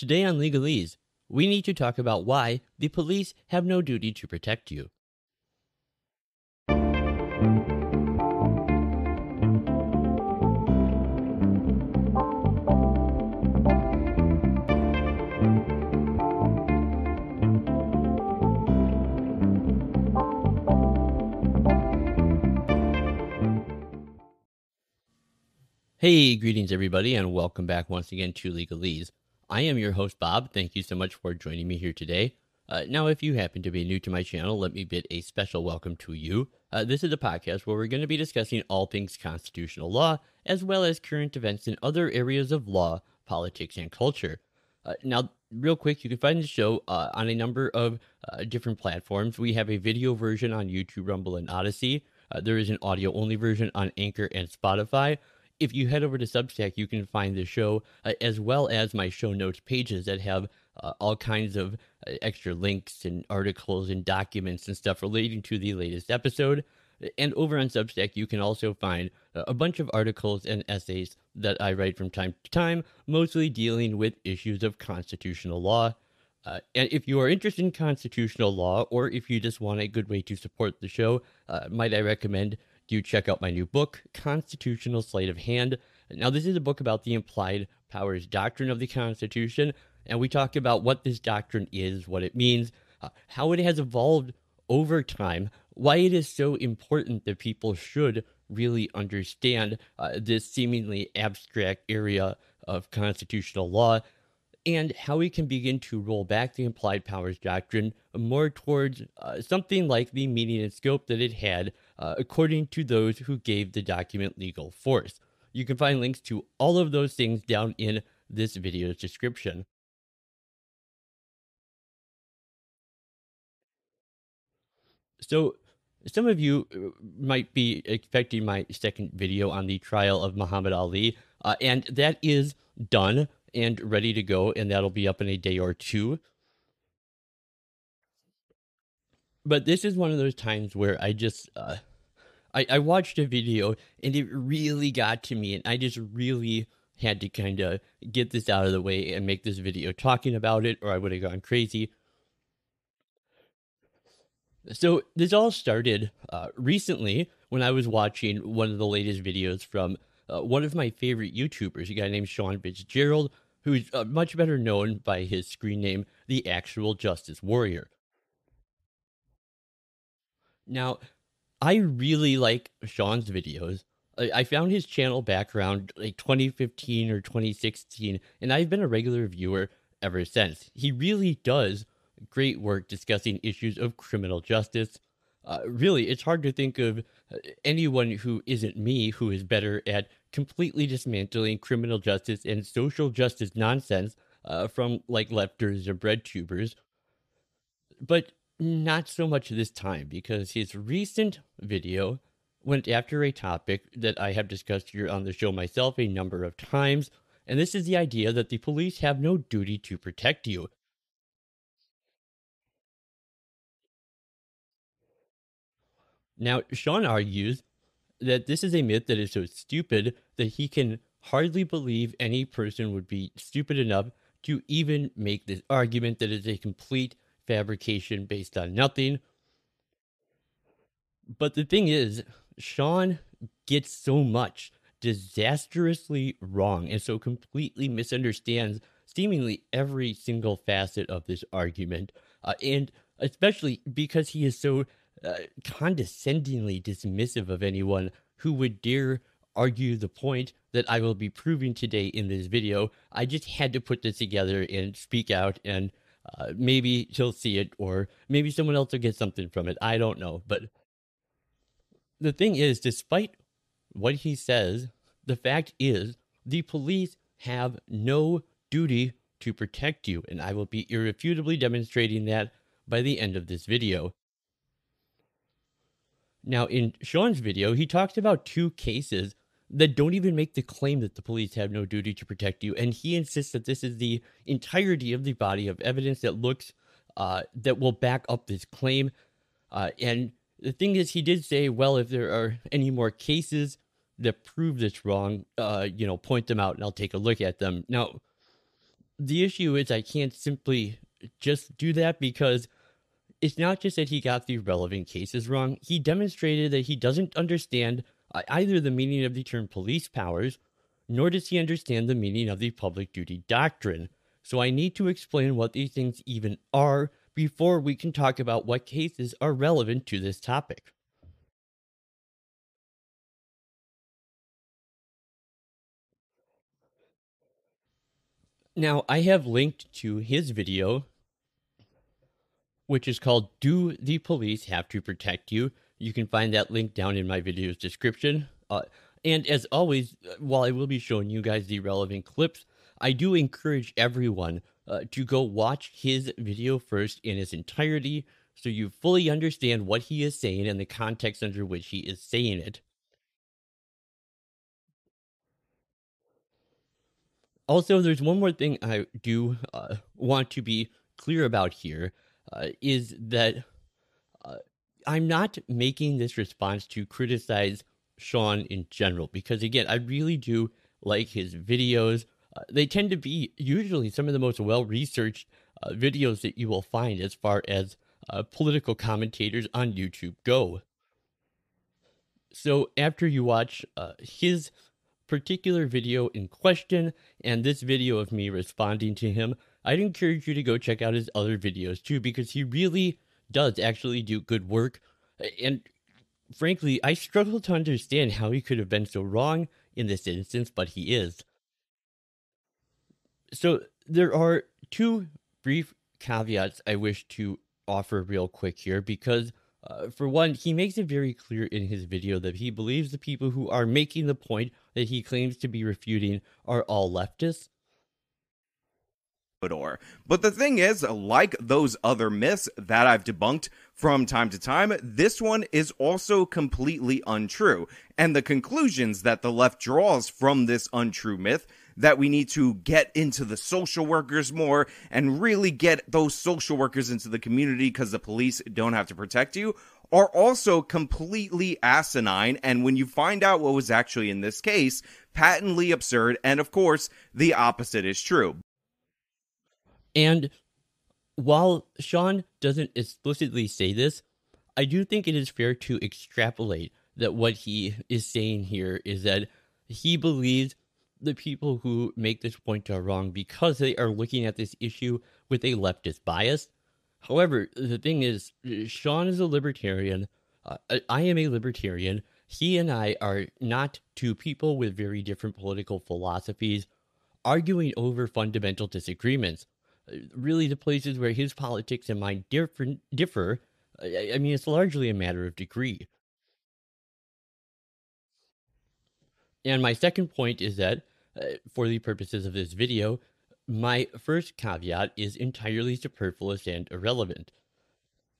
Today on Legalese, we need to talk about why the police have no duty to protect you. Hey, greetings everybody, and welcome back once again to Legalese. I am your host, Bob. Thank you so much for joining me here today. Uh, now, if you happen to be new to my channel, let me bid a special welcome to you. Uh, this is a podcast where we're going to be discussing all things constitutional law, as well as current events in other areas of law, politics, and culture. Uh, now, real quick, you can find the show uh, on a number of uh, different platforms. We have a video version on YouTube, Rumble, and Odysee. Uh, there is an audio only version on Anchor and Spotify if you head over to Substack, you can find the show uh, as well as my show notes pages that have uh, all kinds of uh, extra links and articles and documents and stuff relating to the latest episode. And over on Substack, you can also find uh, a bunch of articles and essays that I write from time to time, mostly dealing with issues of constitutional law. Uh, and if you are interested in constitutional law, or if you just want a good way to support the show, uh, might I recommend do check out my new book, Constitutional Sleight of Hand. Now, this is a book about the implied powers doctrine of the Constitution, and we talk about what this doctrine is, what it means, uh, how it has evolved over time, why it is so important that people should really understand uh, this seemingly abstract area of constitutional law, and how we can begin to roll back the implied powers doctrine more towards uh, something like the meaning and scope that it had uh, according to those who gave the document legal force. You can find links to all of those things down in this video's description. So, some of you uh, might be expecting my second video on the trial of Muhammad Ali, uh, and that is done and ready to go, and that'll be up in a day or two. But this is one of those times where I just uh, I, I watched a video and it really got to me, and I just really had to kind of get this out of the way and make this video talking about it, or I would have gone crazy. So, this all started uh, recently when I was watching one of the latest videos from uh, one of my favorite YouTubers, a guy named Sean Fitzgerald, who's uh, much better known by his screen name, The Actual Justice Warrior. Now, I really like Sean's videos. I, I found his channel back around like 2015 or 2016, and I've been a regular viewer ever since. He really does great work discussing issues of criminal justice. Uh, really, it's hard to think of uh, anyone who isn't me who is better at completely dismantling criminal justice and social justice nonsense uh, from like lefters or bread tubers. But not so much this time because his recent video went after a topic that I have discussed here on the show myself a number of times, and this is the idea that the police have no duty to protect you. Now, Sean argues that this is a myth that is so stupid that he can hardly believe any person would be stupid enough to even make this argument that is a complete fabrication based on nothing. But the thing is, Sean gets so much disastrously wrong and so completely misunderstands seemingly every single facet of this argument. Uh, and especially because he is so uh, condescendingly dismissive of anyone who would dare argue the point that I will be proving today in this video. I just had to put this together and speak out and uh, maybe she'll see it, or maybe someone else will get something from it. I don't know. But the thing is, despite what he says, the fact is the police have no duty to protect you, and I will be irrefutably demonstrating that by the end of this video. Now, in Sean's video, he talks about two cases that don't even make the claim that the police have no duty to protect you. And he insists that this is the entirety of the body of evidence that looks uh, that will back up this claim. Uh, and the thing is, he did say, well, if there are any more cases that prove this wrong, uh, you know, point them out and I'll take a look at them. Now, the issue is I can't simply just do that because it's not just that he got the relevant cases wrong, he demonstrated that he doesn't understand Uh, either the meaning of the term police powers, nor does he understand the meaning of the public duty doctrine. So I need to explain what these things even are before we can talk about what cases are relevant to this topic. Now, I have linked to his video, which is called Do the Police Have to Protect You? You can find that link down in my video's description. Uh, and as always, uh, while I will be showing you guys the relevant clips, I do encourage everyone uh, to go watch his video first in its entirety so you fully understand what he is saying and the context under which he is saying it. Also, there's one more thing I do uh, want to be clear about here uh, is that uh, I'm not making this response to criticize Sean in general, because again, I really do like his videos. Uh, they tend to be usually some of the most well researched uh, videos that you will find as far as uh, political commentators on YouTube go. So after you watch uh, his particular video in question and this video of me responding to him, I'd encourage you to go check out his other videos too, because he really does actually do good work. And frankly, I struggle to understand how he could have been so wrong in this instance, but he is. So there are two brief caveats I wish to offer real quick here because uh, for one, he makes it very clear in his video that he believes the people who are making the point that he claims to be refuting are all leftists. But the thing is, like those other myths that I've debunked from time to time, this one is also completely untrue. And the conclusions that the left draws from this untrue myth that we need to get into the social workers more and really get those social workers into the community because the police don't have to protect you are also completely asinine. And when you find out what was actually in this case, patently absurd. And of course, the opposite is true. And while Sean doesn't explicitly say this, I do think it is fair to extrapolate that what he is saying here is that he believes the people who make this point are wrong because they are looking at this issue with a leftist bias. However, the thing is, Sean is a libertarian. Uh, I am a libertarian. He and I are not two people with very different political philosophies arguing over fundamental disagreements really the places where his politics and mine different differ. I, I mean, it's largely a matter of degree. And my second point is that, uh, for the purposes of this video, my first caveat is entirely superfluous and irrelevant.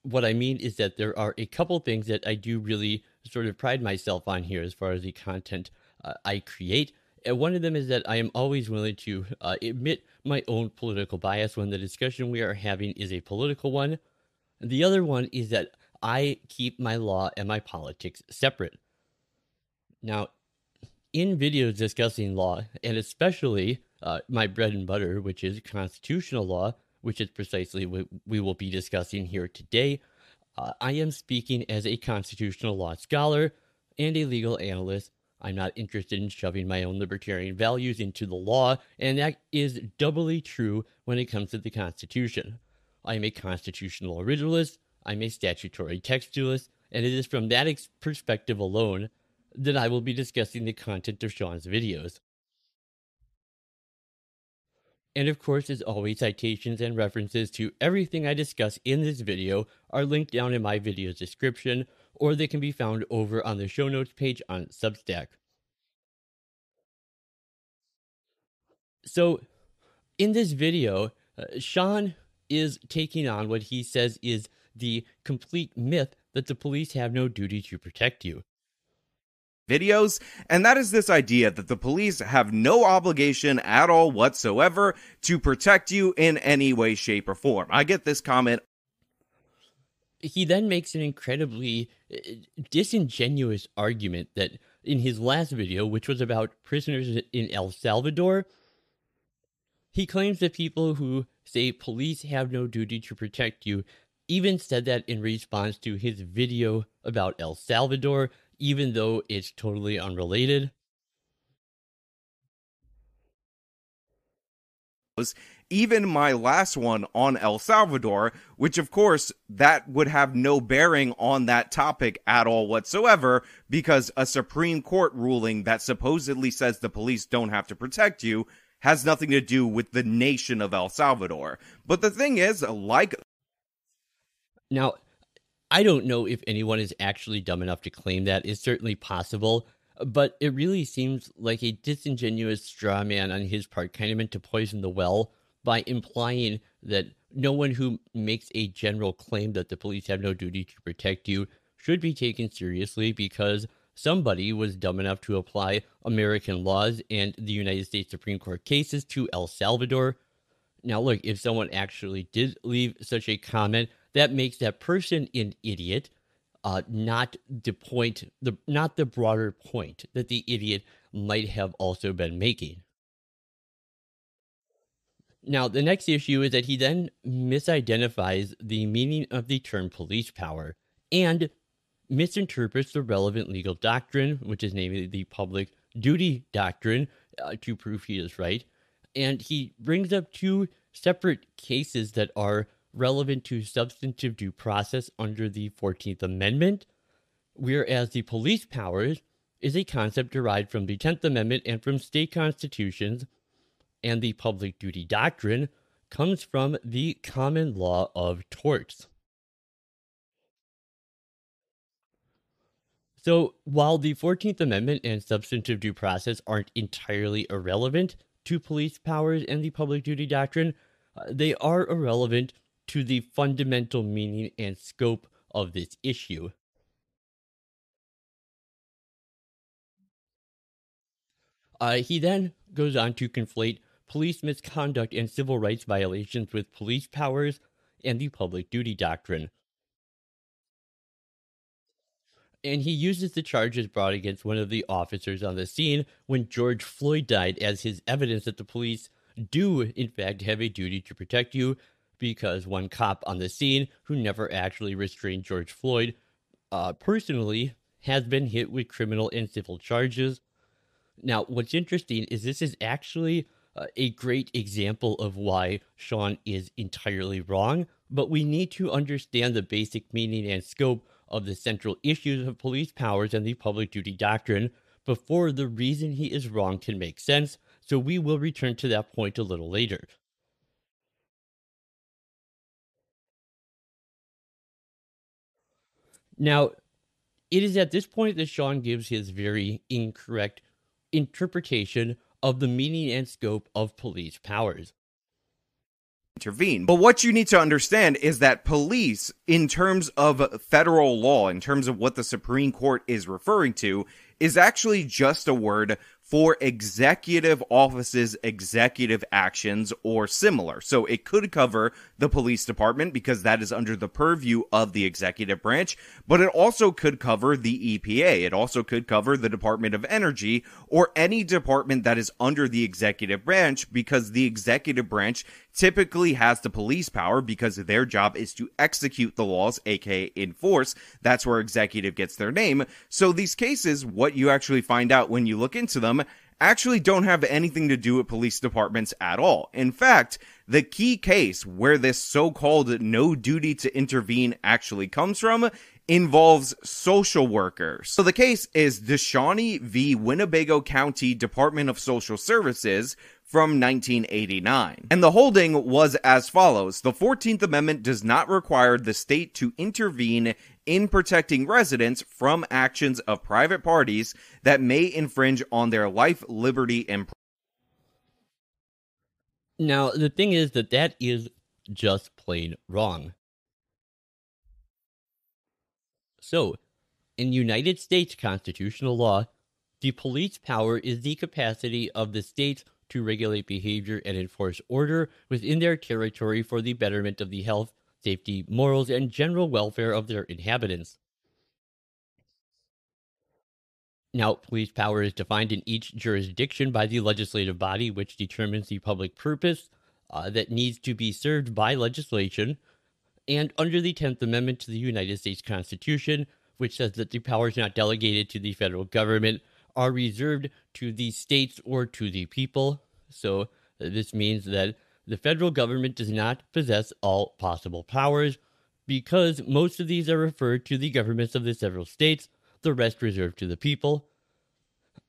What I mean is that there are a couple things that I do really sort of pride myself on here as far as the content uh, I create, and one of them is that I am always willing to uh, admit my own political bias when the discussion we are having is a political one. The other one is that I keep my law and my politics separate. Now, in videos discussing law, and especially uh, my bread and butter, which is constitutional law, which is precisely what we will be discussing here today, uh, I am speaking as a constitutional law scholar and a legal analyst I'm not interested in shoving my own libertarian values into the law, and that is doubly true when it comes to the Constitution. I am a constitutional originalist, I'm a statutory textualist, and it is from that ex- perspective alone that I will be discussing the content of Sean's videos. And of course, as always, citations and references to everything I discuss in this video are linked down in my video's description, or they can be found over on the show notes page on Substack. So, in this video, uh, Sean is taking on what he says is the complete myth that the police have no duty to protect you videos, and that is this idea that the police have no obligation at all whatsoever to protect you in any way, shape, or form. I get this comment he then makes an incredibly Uh, disingenuous argument that in his last video, which was about prisoners in El Salvador, He claims that people who say police have no duty to protect you even said that in response to his video about El Salvador, even though it's totally unrelated. Even my last one on El Salvador, which of course that would have no bearing on that topic at all whatsoever because a Supreme Court ruling that supposedly says the police don't have to protect you has nothing to do with the nation of El Salvador. But the thing is, like. Now, I don't know if anyone is actually dumb enough to claim that. It's certainly possible, but it really seems like a disingenuous straw man on his part, kind of meant to poison the well by implying that no one who makes a general claim that the police have no duty to protect you should be taken seriously because somebody was dumb enough to apply American laws and the United States Supreme Court cases to El Salvador. Now, look, if someone actually did leave such a comment, that makes that person an idiot, uh, not the point, the not the broader point that the idiot might have also been making. Now, the next issue is that he then misidentifies the meaning of the term police power and misinterprets the relevant legal doctrine, which is namely the public duty doctrine, uh, to prove he is right. And he brings up two separate cases that are relevant to substantive due process under the 14th Amendment, whereas the police powers is a concept derived from the 10th Amendment and from state constitutions and the public duty doctrine comes from the common law of torts. So, while the 14th Amendment and substantive due process aren't entirely irrelevant to police powers and the public duty doctrine, uh, they are irrelevant to the fundamental meaning and scope of this issue. Uh, he then goes on to conflate police misconduct and civil rights violations with police powers and the public duty doctrine. And he uses the charges brought against one of the officers on the scene when George Floyd died as his evidence that the police do, in fact, have a duty to protect you because one cop on the scene who never actually restrained George Floyd uh, personally has been hit with criminal and civil charges. Now, what's interesting is this is actually uh, a great example of why Sean is entirely wrong, but we need to understand the basic meaning and scope of the central issues of police powers and the public duty doctrine before the reason he is wrong can make sense, so we will return to that point a little later. Now, it is at this point that Sean gives his very incorrect interpretation of the meaning and scope of police powers. Intervene. But what you need to understand is that police, in terms of federal law, in terms of what the Supreme Court is referring to, is actually just a word for executive offices, executive actions, or similar. So it could cover the police department because that is under the purview of the executive branch, but it also could cover the EPA. It also could cover the Department of Energy or any department that is under the executive branch because the executive branch typically has the police power because their job is to execute the laws, aka enforce. That's where executive gets their name. So these cases, what you actually find out when you look into them actually don't have anything to do with police departments at all. In fact, the key case where this so-called no duty to intervene actually comes from involves social workers. So the case is DeShaney v. Winnebago County Department of Social Services from 1989. And the holding was as follows. The 14th Amendment does not require the state to intervene in protecting residents from actions of private parties that may infringe on their life, liberty, and now, the thing is that that is just plain wrong. So, in United States constitutional law, the police power is the capacity of the states to regulate behavior and enforce order within their territory for the betterment of the health, safety, morals, and general welfare of their inhabitants. Now, police power is defined in each jurisdiction by the legislative body, which determines the public purpose uh, that needs to be served by legislation. And under the 10th Amendment to the United States Constitution, which says that the powers not delegated to the federal government are reserved to the states or to the people. So, this means that the federal government does not possess all possible powers because most of these are referred to the governments of the several states, the rest reserved to the people.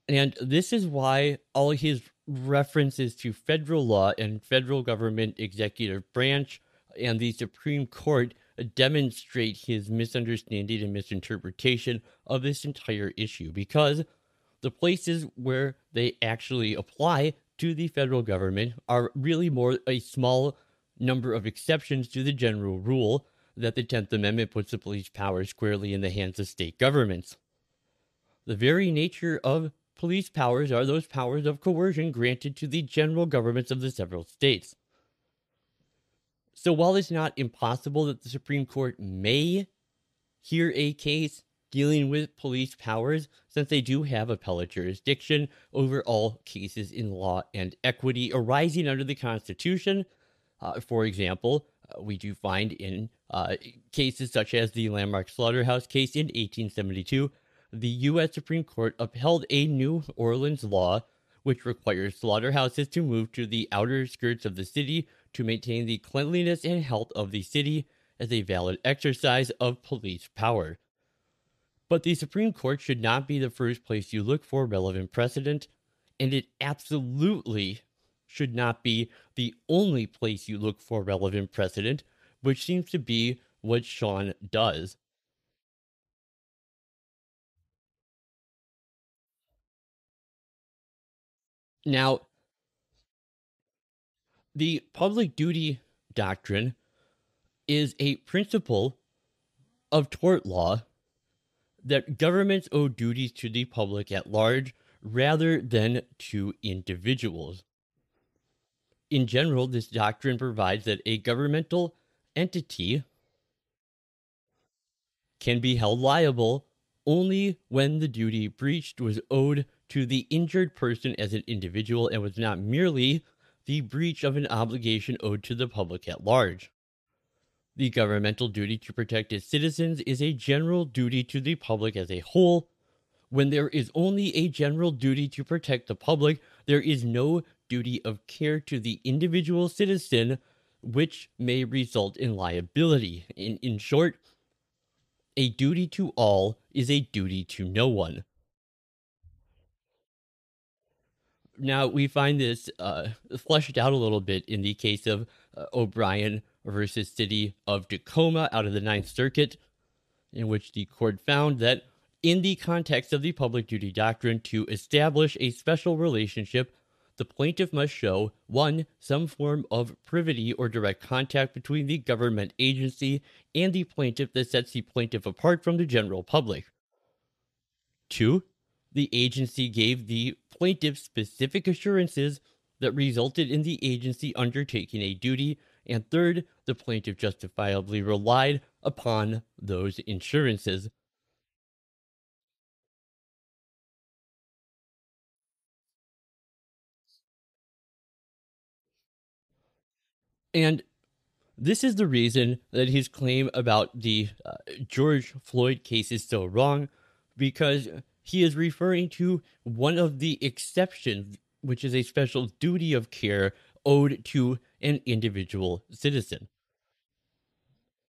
And this is why all his references to federal law and federal government executive branch and the Supreme Court demonstrate his misunderstanding and misinterpretation of this entire issue because the places where they actually apply to the federal government are really more a small number of exceptions to the general rule that the 10th Amendment puts the police power squarely in the hands of state governments. The very nature of police powers are those powers of coercion granted to the general governments of the several states. So while it's not impossible that the Supreme Court may hear a case dealing with police powers, since they do have appellate jurisdiction over all cases in law and equity arising under the Constitution, uh, for example, uh, we do find in uh, cases such as the Landmark Slaughterhouse case in 1872, the U.S. Supreme Court upheld a New Orleans law which requires slaughterhouses to move to the outer skirts of the city to maintain the cleanliness and health of the city as a valid exercise of police power. But the Supreme Court should not be the first place you look for relevant precedent, and it absolutely should not be the only place you look for relevant precedent, which seems to be what Sean does. Now, the public duty doctrine is a principle of tort law that governments owe duties to the public at large rather than to individuals. In general, this doctrine provides that a governmental entity can be held liable only when the duty breached was owed to the injured person as an individual and was not merely the breach of an obligation owed to the public at large. The governmental duty to protect its citizens is a general duty to the public as a whole. When there is only a general duty to protect the public, there is no duty of care to the individual citizen, which may result in liability. In, in short, a duty to all is a duty to no one. Now, we find this uh, fleshed out a little bit in the case of uh, O'Brien versus City of Tacoma out of the Ninth Circuit, in which the court found that in the context of the public duty doctrine to establish a special relationship, the plaintiff must show one, some form of privity or direct contact between the government agency and the plaintiff that sets the plaintiff apart from the general public. Two, the agency gave the plaintiff specific assurances that resulted in the agency undertaking a duty and third, the plaintiff justifiably relied upon those insurances. And this is the reason that his claim about the uh, George Floyd case is so wrong, because he is referring to one of the exceptions, which is a special duty of care owed to an individual citizen.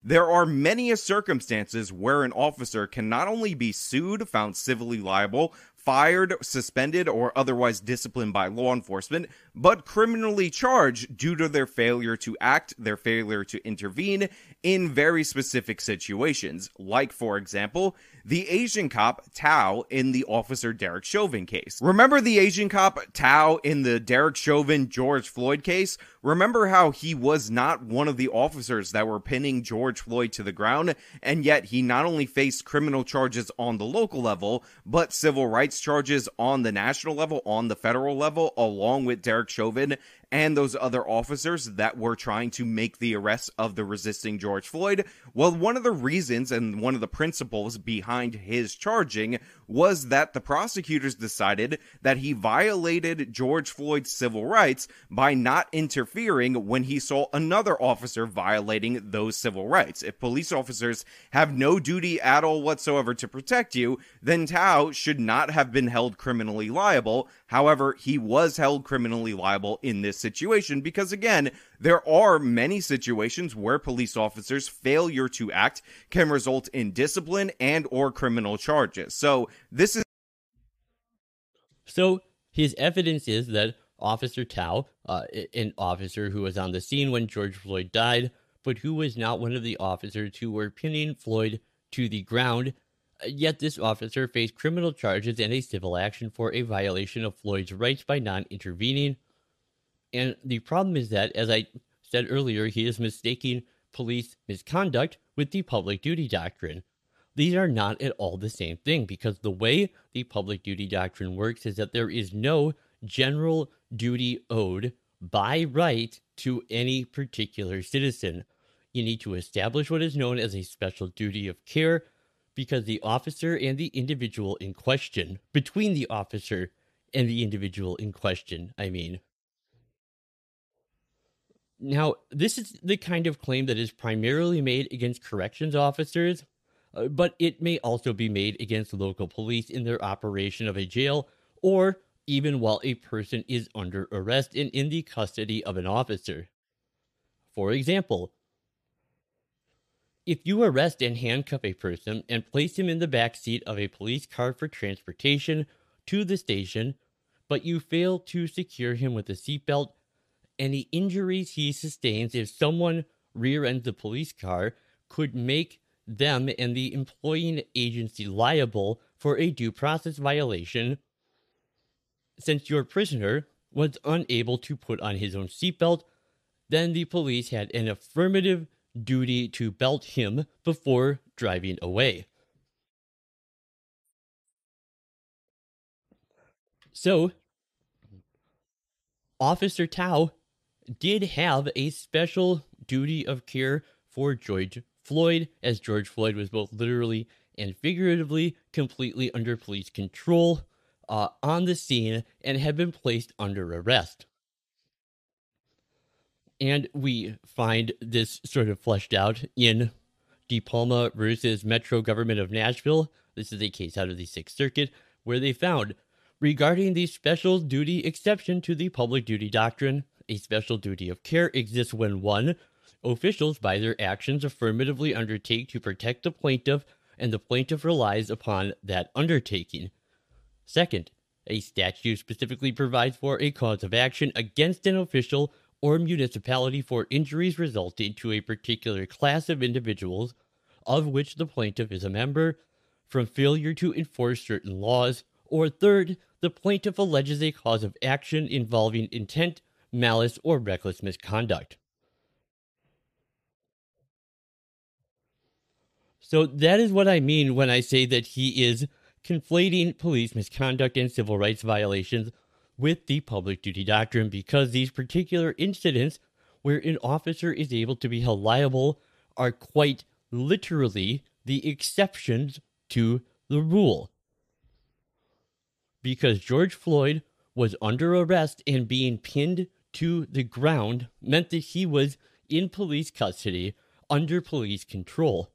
There are many circumstances where an officer can not only be sued, found civilly liable, fired, suspended, or otherwise disciplined by law enforcement, but criminally charged due to their failure to act, their failure to intervene in very specific situations. Like, for example, the Asian cop Thao in the Officer Derek Chauvin case. Remember the Asian cop Thao in the Derek Chauvin George Floyd case? Remember how he was not one of the officers that were pinning George Floyd to the ground, and yet he not only faced criminal charges on the local level, but civil rights charges on the national level, on the federal level, along with Derek Chauvin and those other officers that were trying to make the arrest of the resisting George Floyd. Well, one of the reasons and one of the principles behind his charging was that the prosecutors decided that he violated George Floyd's civil rights by not interfering when he saw another officer violating those civil rights. If police officers have no duty at all whatsoever to protect you, then Thao should not have been held criminally liable. However, he was held criminally liable in this situation because again, there are many situations where police officers failure to act can result in discipline and or criminal charges. So, this is So, his evidence is that Officer Thao, uh, an officer who was on the scene when George Floyd died, but who was not one of the officers who were pinning Floyd to the ground, Yet this officer faced criminal charges and a civil action for a violation of Floyd's rights by non intervening. And the problem is that, as I said earlier, he is mistaking police misconduct with the public duty doctrine. These are not at all the same thing because the way the public duty doctrine works is that there is no general duty owed by right to any particular citizen. You need to establish what is known as a special duty of care because the officer and the individual in question, between the officer and the individual in question, I mean. Now, this is the kind of claim that is primarily made against corrections officers, uh, but it may also be made against local police in their operation of a jail or even while a person is under arrest and in the custody of an officer. For example, if you arrest and handcuff a person and place him in the back seat of a police car for transportation to the station, but you fail to secure him with a seatbelt, any injuries he sustains if someone rear ends the police car could make them and the employing agency liable for a due process violation since your prisoner was unable to put on his own seatbelt, then the police had an affirmative duty to belt him before driving away. So, Officer Thao did have a special duty of care for George Floyd, as George Floyd was both literally and figuratively completely under police control uh, on the scene and had been placed under arrest. And we find this sort of fleshed out in DePalma versus Metro Government of Nashville. This is a case out of the Sixth Circuit where they found regarding the special duty exception to the public duty doctrine, a special duty of care exists when one, officials by their actions affirmatively undertake to protect the plaintiff and the plaintiff relies upon that undertaking. Second, a statute specifically provides for a cause of action against an official or municipality for injuries resulting to a particular class of individuals of which the plaintiff is a member from failure to enforce certain laws, or third, the plaintiff alleges a cause of action involving intent, malice, or reckless misconduct. So that is what I mean when I say that he is conflating police misconduct and civil rights violations with the public duty doctrine because these particular incidents where an officer is able to be held liable are quite literally the exceptions to the rule. Because George Floyd was under arrest and being pinned to the ground meant that he was in police custody under police control.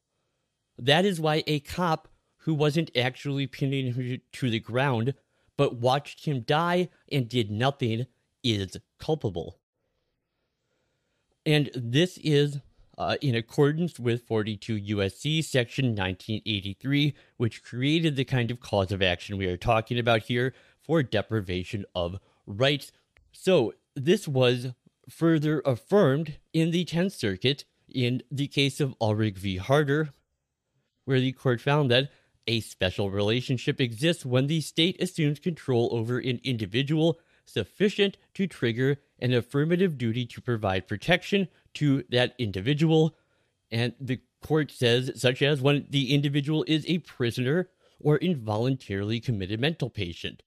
That is why a cop who wasn't actually pinning him to the ground but watched him die and did nothing is culpable. And this is uh, in accordance with 42 USC section 1983, which created the kind of cause of action we are talking about here for deprivation of rights. So, this was further affirmed in the 10th Circuit in the case of Uhlrig v. Harder, where the court found that a special relationship exists when the state assumes control over an individual sufficient to trigger an affirmative duty to provide protection to that individual. And the court says, such as when the individual is a prisoner or involuntarily committed mental patient.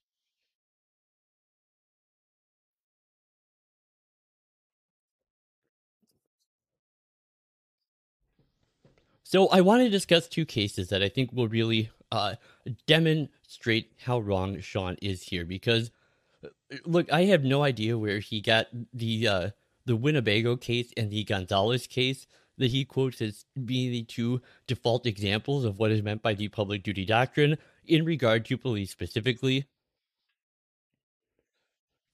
So I want to discuss two cases that I think will really uh, demonstrate how wrong Sean is here. Because uh, look, I have no idea where he got the uh, the Winnebago case and the Gonzales case that he quotes as being the two default examples of what is meant by the public duty doctrine in regard to police specifically.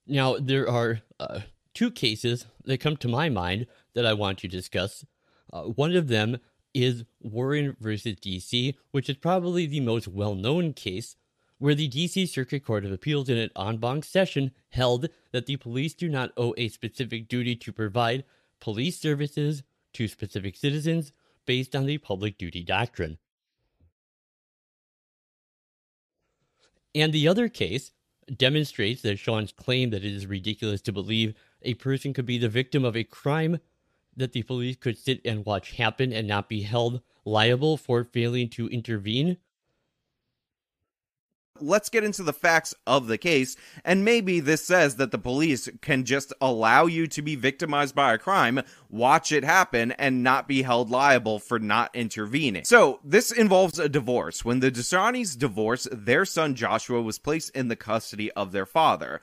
Now, there are uh, two cases that come to my mind that I want to discuss. Uh, one of them is Warren versus DC, which is probably the most well known case, where the DC Circuit Court of Appeals in an en banc session held that the police do not owe a specific duty to provide police services to specific citizens based on the public duty doctrine. And the other case demonstrates that Sean's claim that it is ridiculous to believe a person could be the victim of a crime that the police could sit and watch happen and not be held liable for failing to intervene? Let's get into the facts of the case, and maybe this says that the police can just allow you to be victimized by a crime, watch it happen, and not be held liable for not intervening. So, this involves a divorce. When the DeShaneys divorced, their son Joshua was placed in the custody of their father.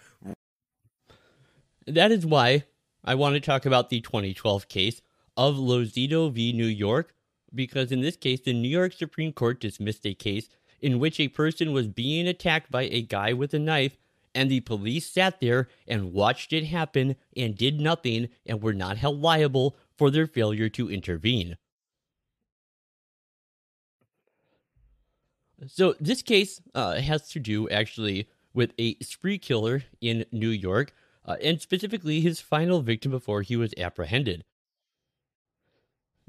That is why I want to talk about the 2012 case of Lozito v. New York, because in this case, the New York Supreme Court dismissed a case in which a person was being attacked by a guy with a knife, and the police sat there and watched it happen and did nothing and were not held liable for their failure to intervene. So, this case uh, has to do actually with a spree killer in New York uh, and specifically his final victim before he was apprehended.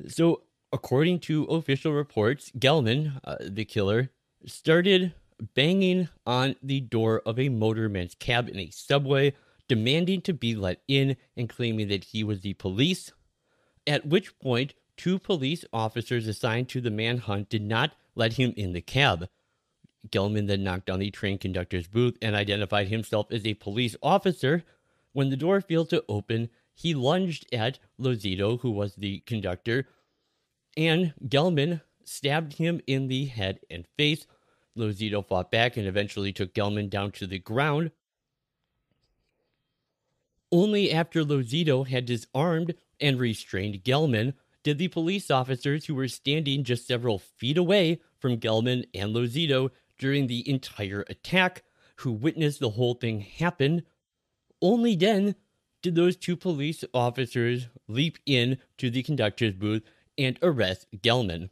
So, according to official reports, Gelman, uh, the killer, started banging on the door of a motorman's cab in a subway, demanding to be let in and claiming that he was the police. At which point, two police officers assigned to the manhunt did not let him in the cab. Gelman then knocked on the train conductor's booth and identified himself as a police officer, when the door failed to open, he lunged at Lozito, who was the conductor, and Gelman stabbed him in the head and face. Lozito fought back and eventually took Gelman down to the ground. Only after Lozito had disarmed and restrained Gelman did the police officers who were standing just several feet away from Gelman and Lozito during the entire attack, who witnessed the whole thing happen, only then did those two police officers leap in to the conductor's booth and arrest Gelman.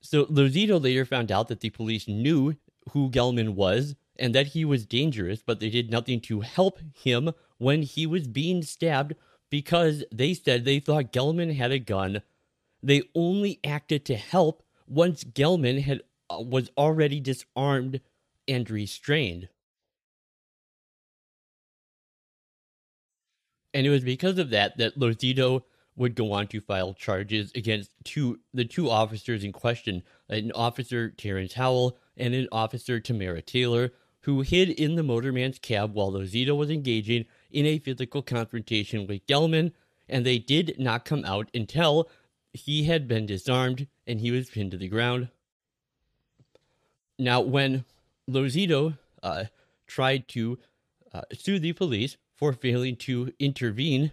So Lozito later found out that the police knew who Gelman was and that he was dangerous, but they did nothing to help him when he was being stabbed because they said they thought Gelman had a gun. They only acted to help once Gelman had uh, was already disarmed and restrained. And it was because of that that Lozito would go on to file charges against two the two officers in question, an officer Terrence Howell and an officer Tamara Taylor, who hid in the motorman's cab while Lozito was engaging in a physical confrontation with Gelman, and they did not come out until he had been disarmed and he was pinned to the ground. Now, when Lozito uh, tried to uh, sue the police for failing to intervene.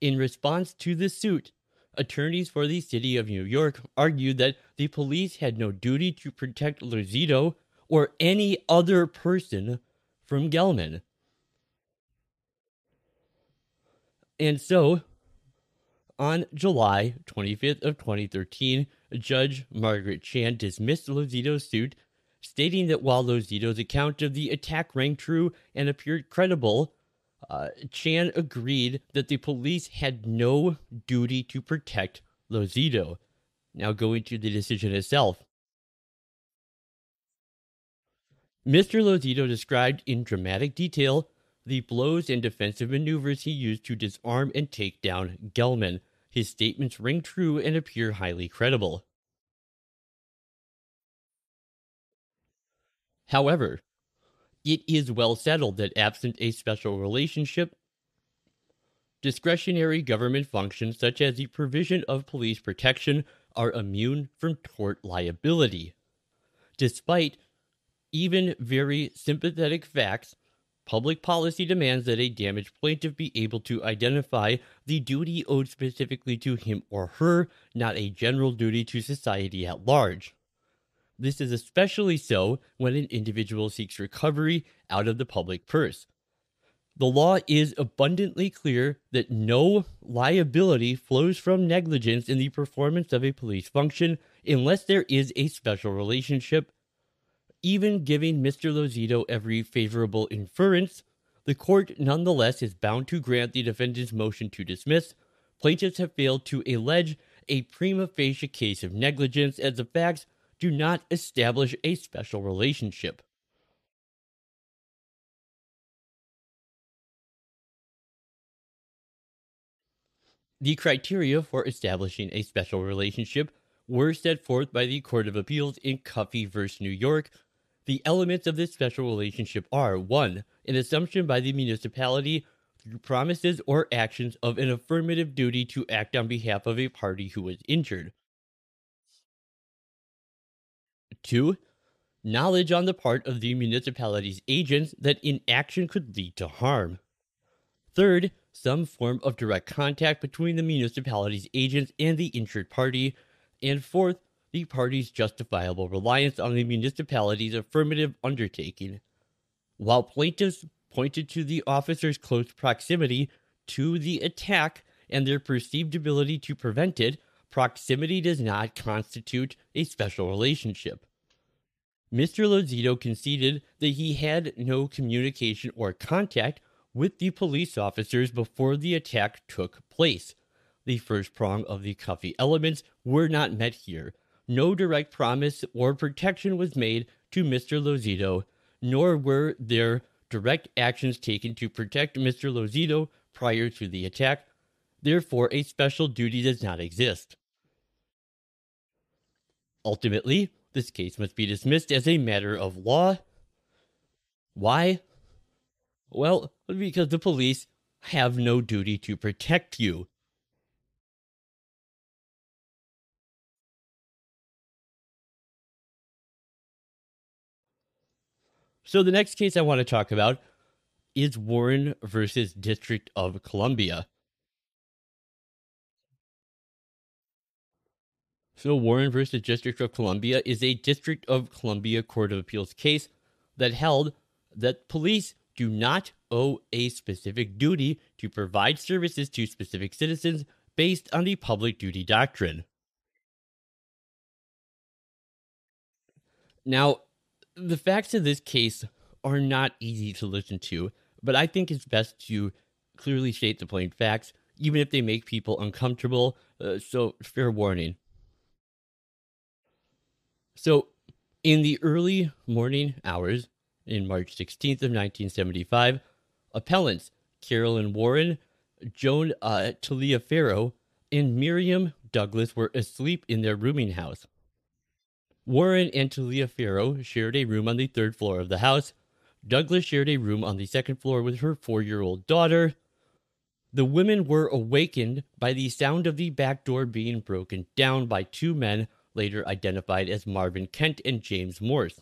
In response to the suit, attorneys for the city of New York argued that the police had no duty to protect Lozito or any other person from Gelman. And so, on July 25th of 2013, Judge Margaret Chan dismissed Lozito's suit, stating that while Lozito's account of the attack rang true and appeared credible, uh, Chan agreed that the police had no duty to protect Lozito. Now, going to the decision itself. Mr. Lozito described in dramatic detail the blows and defensive maneuvers he used to disarm and take down Gelman. His statements ring true and appear highly credible. However, it is well settled that absent a special relationship, discretionary government functions such as the provision of police protection are immune from tort liability. Despite even very sympathetic facts, public policy demands that a damaged plaintiff be able to identify the duty owed specifically to him or her, not a general duty to society at large. This is especially so when an individual seeks recovery out of the public purse. The law is abundantly clear that no liability flows from negligence in the performance of a police function unless there is a special relationship. Even giving Mr. Lozito every favorable inference, the court nonetheless is bound to grant the defendant's motion to dismiss. Plaintiffs have failed to allege a prima facie case of negligence as the facts do not establish a special relationship. The criteria for establishing a special relationship were set forth by the Court of Appeals in Cuffy v. New York. The elements of this special relationship are 1. An assumption by the municipality through promises or actions of an affirmative duty to act on behalf of a party who was injured. Two, knowledge on the part of the municipality's agents that inaction could lead to harm. Third, some form of direct contact between the municipality's agents and the injured party. And fourth, the party's justifiable reliance on the municipality's affirmative undertaking. While plaintiffs pointed to the officers' close proximity to the attack and their perceived ability to prevent it, proximity does not constitute a special relationship. Mr. Lozito conceded that he had no communication or contact with the police officers before the attack took place. The first prong of the Cuffy elements were not met here. No direct promise or protection was made to Mr. Lozito, nor were there direct actions taken to protect Mr. Lozito prior to the attack. Therefore, a special duty does not exist. Ultimately, this case must be dismissed as a matter of law. Why? Well, because the police have no duty to protect you. So, the next case I want to talk about is Warren versus District of Columbia. So, Warren versus District of Columbia is a District of Columbia Court of Appeals case that held that police do not owe a specific duty to provide services to specific citizens based on the public duty doctrine. Now, the facts of this case are not easy to listen to, but I think it's best to clearly state the plain facts, even if they make people uncomfortable. Uh, so, fair warning. So, in the early morning hours in March 16th of 1975, appellants Carolyn Warren, Joan uh, Taliaferro, and Miriam Douglas were asleep in their rooming house. Warren and Taliaferro shared a room on the third floor of the house. Douglas shared a room on the second floor with her four year old daughter. The women were awakened by the sound of the back door being broken down by two men later identified as Marvin Kent and James Morse.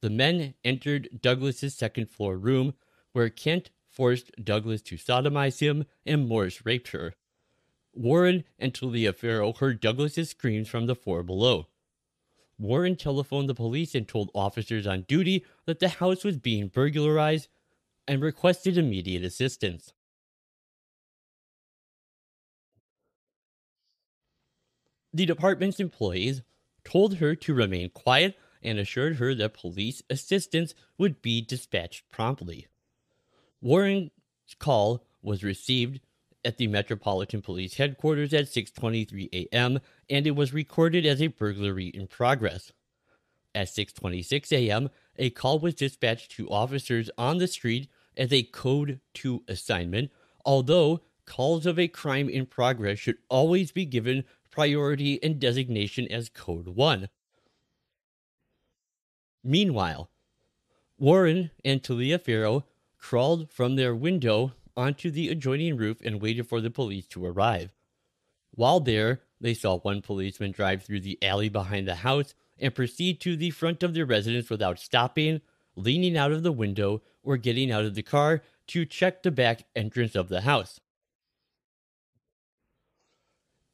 The men entered Douglas's second floor room, where Kent forced Douglas to sodomize him and Morse raped her. Warren and Taliaferro heard Douglas's screams from the floor below. Warren telephoned the police and told officers on duty that the house was being burglarized and requested immediate assistance. The department's employees told her to remain quiet and assured her that police assistance would be dispatched promptly. Warren's call was received at the Metropolitan Police headquarters at 6:23 a.m. and it was recorded as a burglary in progress. At 6:26 a.m., a call was dispatched to officers on the street as a code 2 assignment, although calls of a crime in progress should always be given priority and designation as Code 1. Meanwhile, Warren and Taliaferro crawled from their window onto the adjoining roof and waited for the police to arrive. While there, they saw one policeman drive through the alley behind the house and proceed to the front of their residence without stopping, leaning out of the window, or getting out of the car to check the back entrance of the house.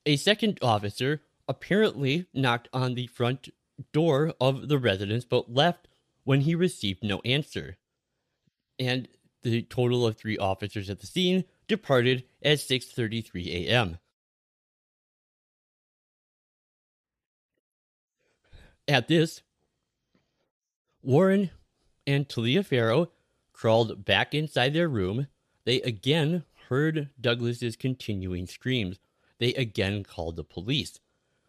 A second officer apparently knocked on the front door of the residence but left when he received no answer. And the total of 3 officers at the scene departed at 6:33 a.m. At this, Warren and Taliaferro crawled back inside their room. They again heard Douglas's continuing screams. They again called the police.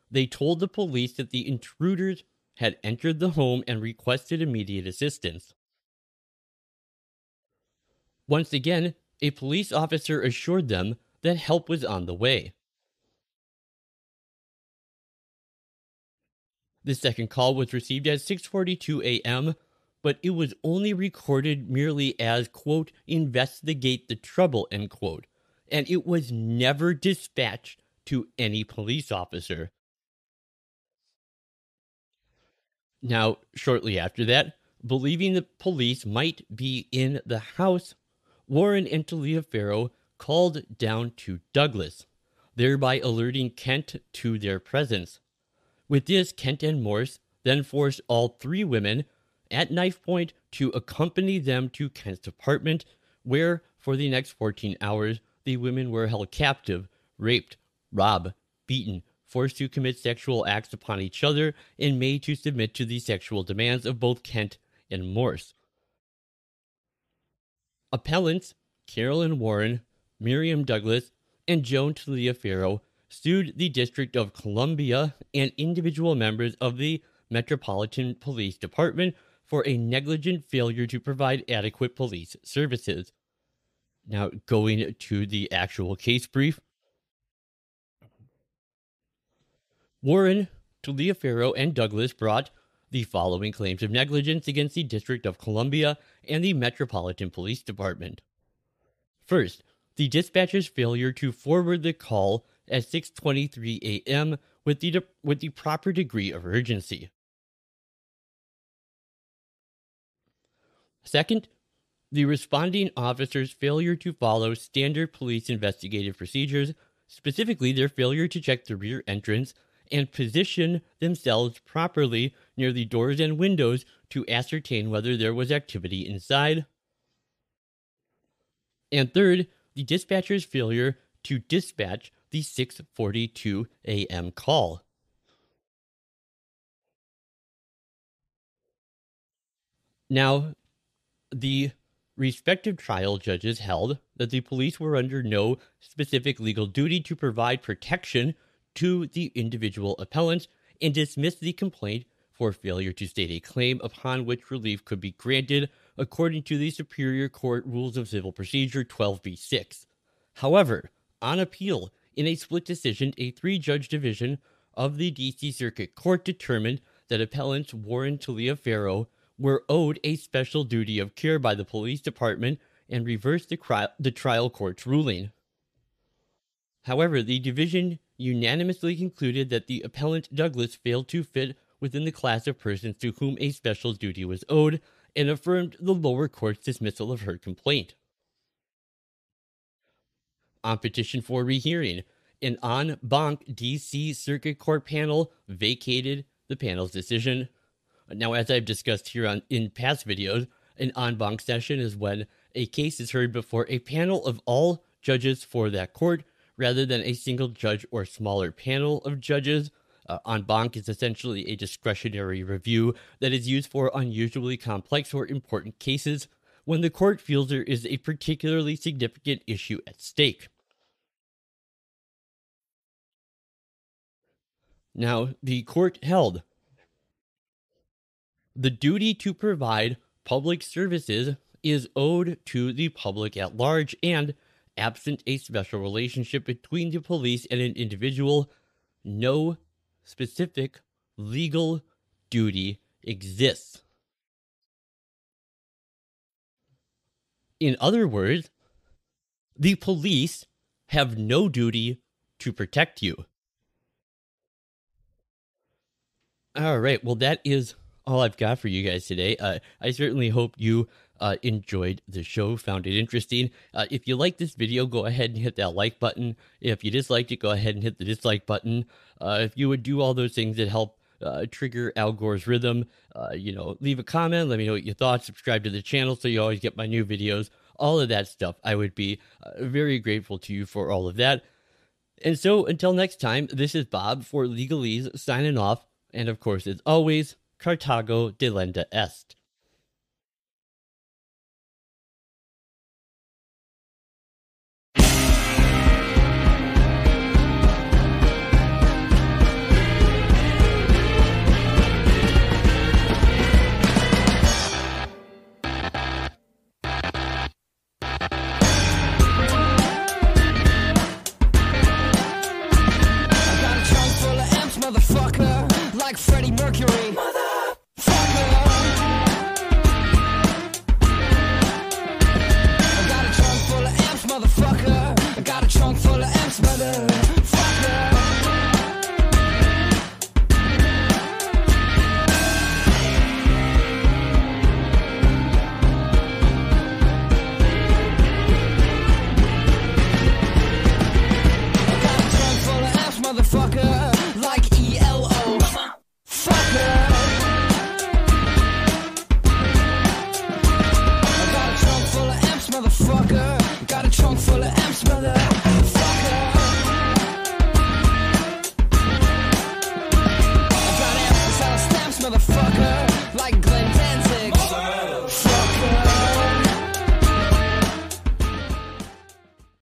They told the police that the intruders had entered the home and requested immediate assistance. Once again, a police officer assured them that help was on the way. The second call was received at 6:42 a.m., but it was only recorded merely as quote investigate the trouble end quote, and it was never dispatched to any police officer. Now, shortly after that, believing the police might be in the house, Warren and Taliaferro called down to Douglas, thereby alerting Kent to their presence. With this, Kent and Morse then forced all three women at knife point to accompany them to Kent's apartment, where for the next 14 hours the women were held captive, raped, robbed, beaten, forced to commit sexual acts upon each other, and made to submit to the sexual demands of both Kent and Morse. Appellants Carolyn Warren, Miriam Douglas, and Joan Taliaferro sued the District of Columbia and individual members of the Metropolitan Police Department for a negligent failure to provide adequate police services. Now, going to the actual case brief. Warren, Taliaferro, and Douglas brought the following claims of negligence against the District of Columbia and the Metropolitan Police Department. First, the dispatcher's failure to forward the call at 6:23 a.m. with the with the proper degree of urgency. Second, the responding officer's failure to follow standard police investigative procedures, specifically their failure to check the rear entrance and position themselves properly near the doors and windows to ascertain whether there was activity inside. And third, the dispatcher's failure to dispatch the 6:42 a.m. call. Now, the respective trial judges held that the police were under no specific legal duty to provide protection to the individual appellants and dismissed the complaint for failure to state a claim upon which relief could be granted according to the Superior Court Rules of Civil Procedure 12b6. However, on appeal, in a split decision, a three judge division of the D.C. Circuit Court determined that appellants Warren Taliaferro were owed a special duty of care by the police department and reversed the, cri- the trial court's ruling. However, the division unanimously concluded that the appellant Douglas failed to fit within the class of persons to whom a special duty was owed and affirmed the lower court's dismissal of her complaint on petition for rehearing. An en banc DC Circuit Court panel vacated the panel's decision. Now, as I've discussed here on in past videos, an en banc session is when a case is heard before a panel of all judges for that court rather than a single judge or smaller panel of judges. Uh, en banc is essentially a discretionary review that is used for unusually complex or important cases when the court feels there is a particularly significant issue at stake. Now, the court held the duty to provide public services is owed to the public at large, and absent a special relationship between the police and an individual, no specific legal duty exists. In other words, the police have no duty to protect you. All right. Well, that is all I've got for you guys today. Uh, I certainly hope you uh, enjoyed the show, found it interesting. Uh, if you like this video, go ahead and hit that like button. If you disliked it, go ahead and hit the dislike button. Uh, if you would do all those things that help uh, trigger Al Gore's rhythm, uh, you know, leave a comment, let me know what you thought, subscribe to the channel so you always get my new videos, all of that stuff. I would be very grateful to you for all of that. And so until next time, this is Bob for Legalese signing off. And of course, as always, Carthago delenda est.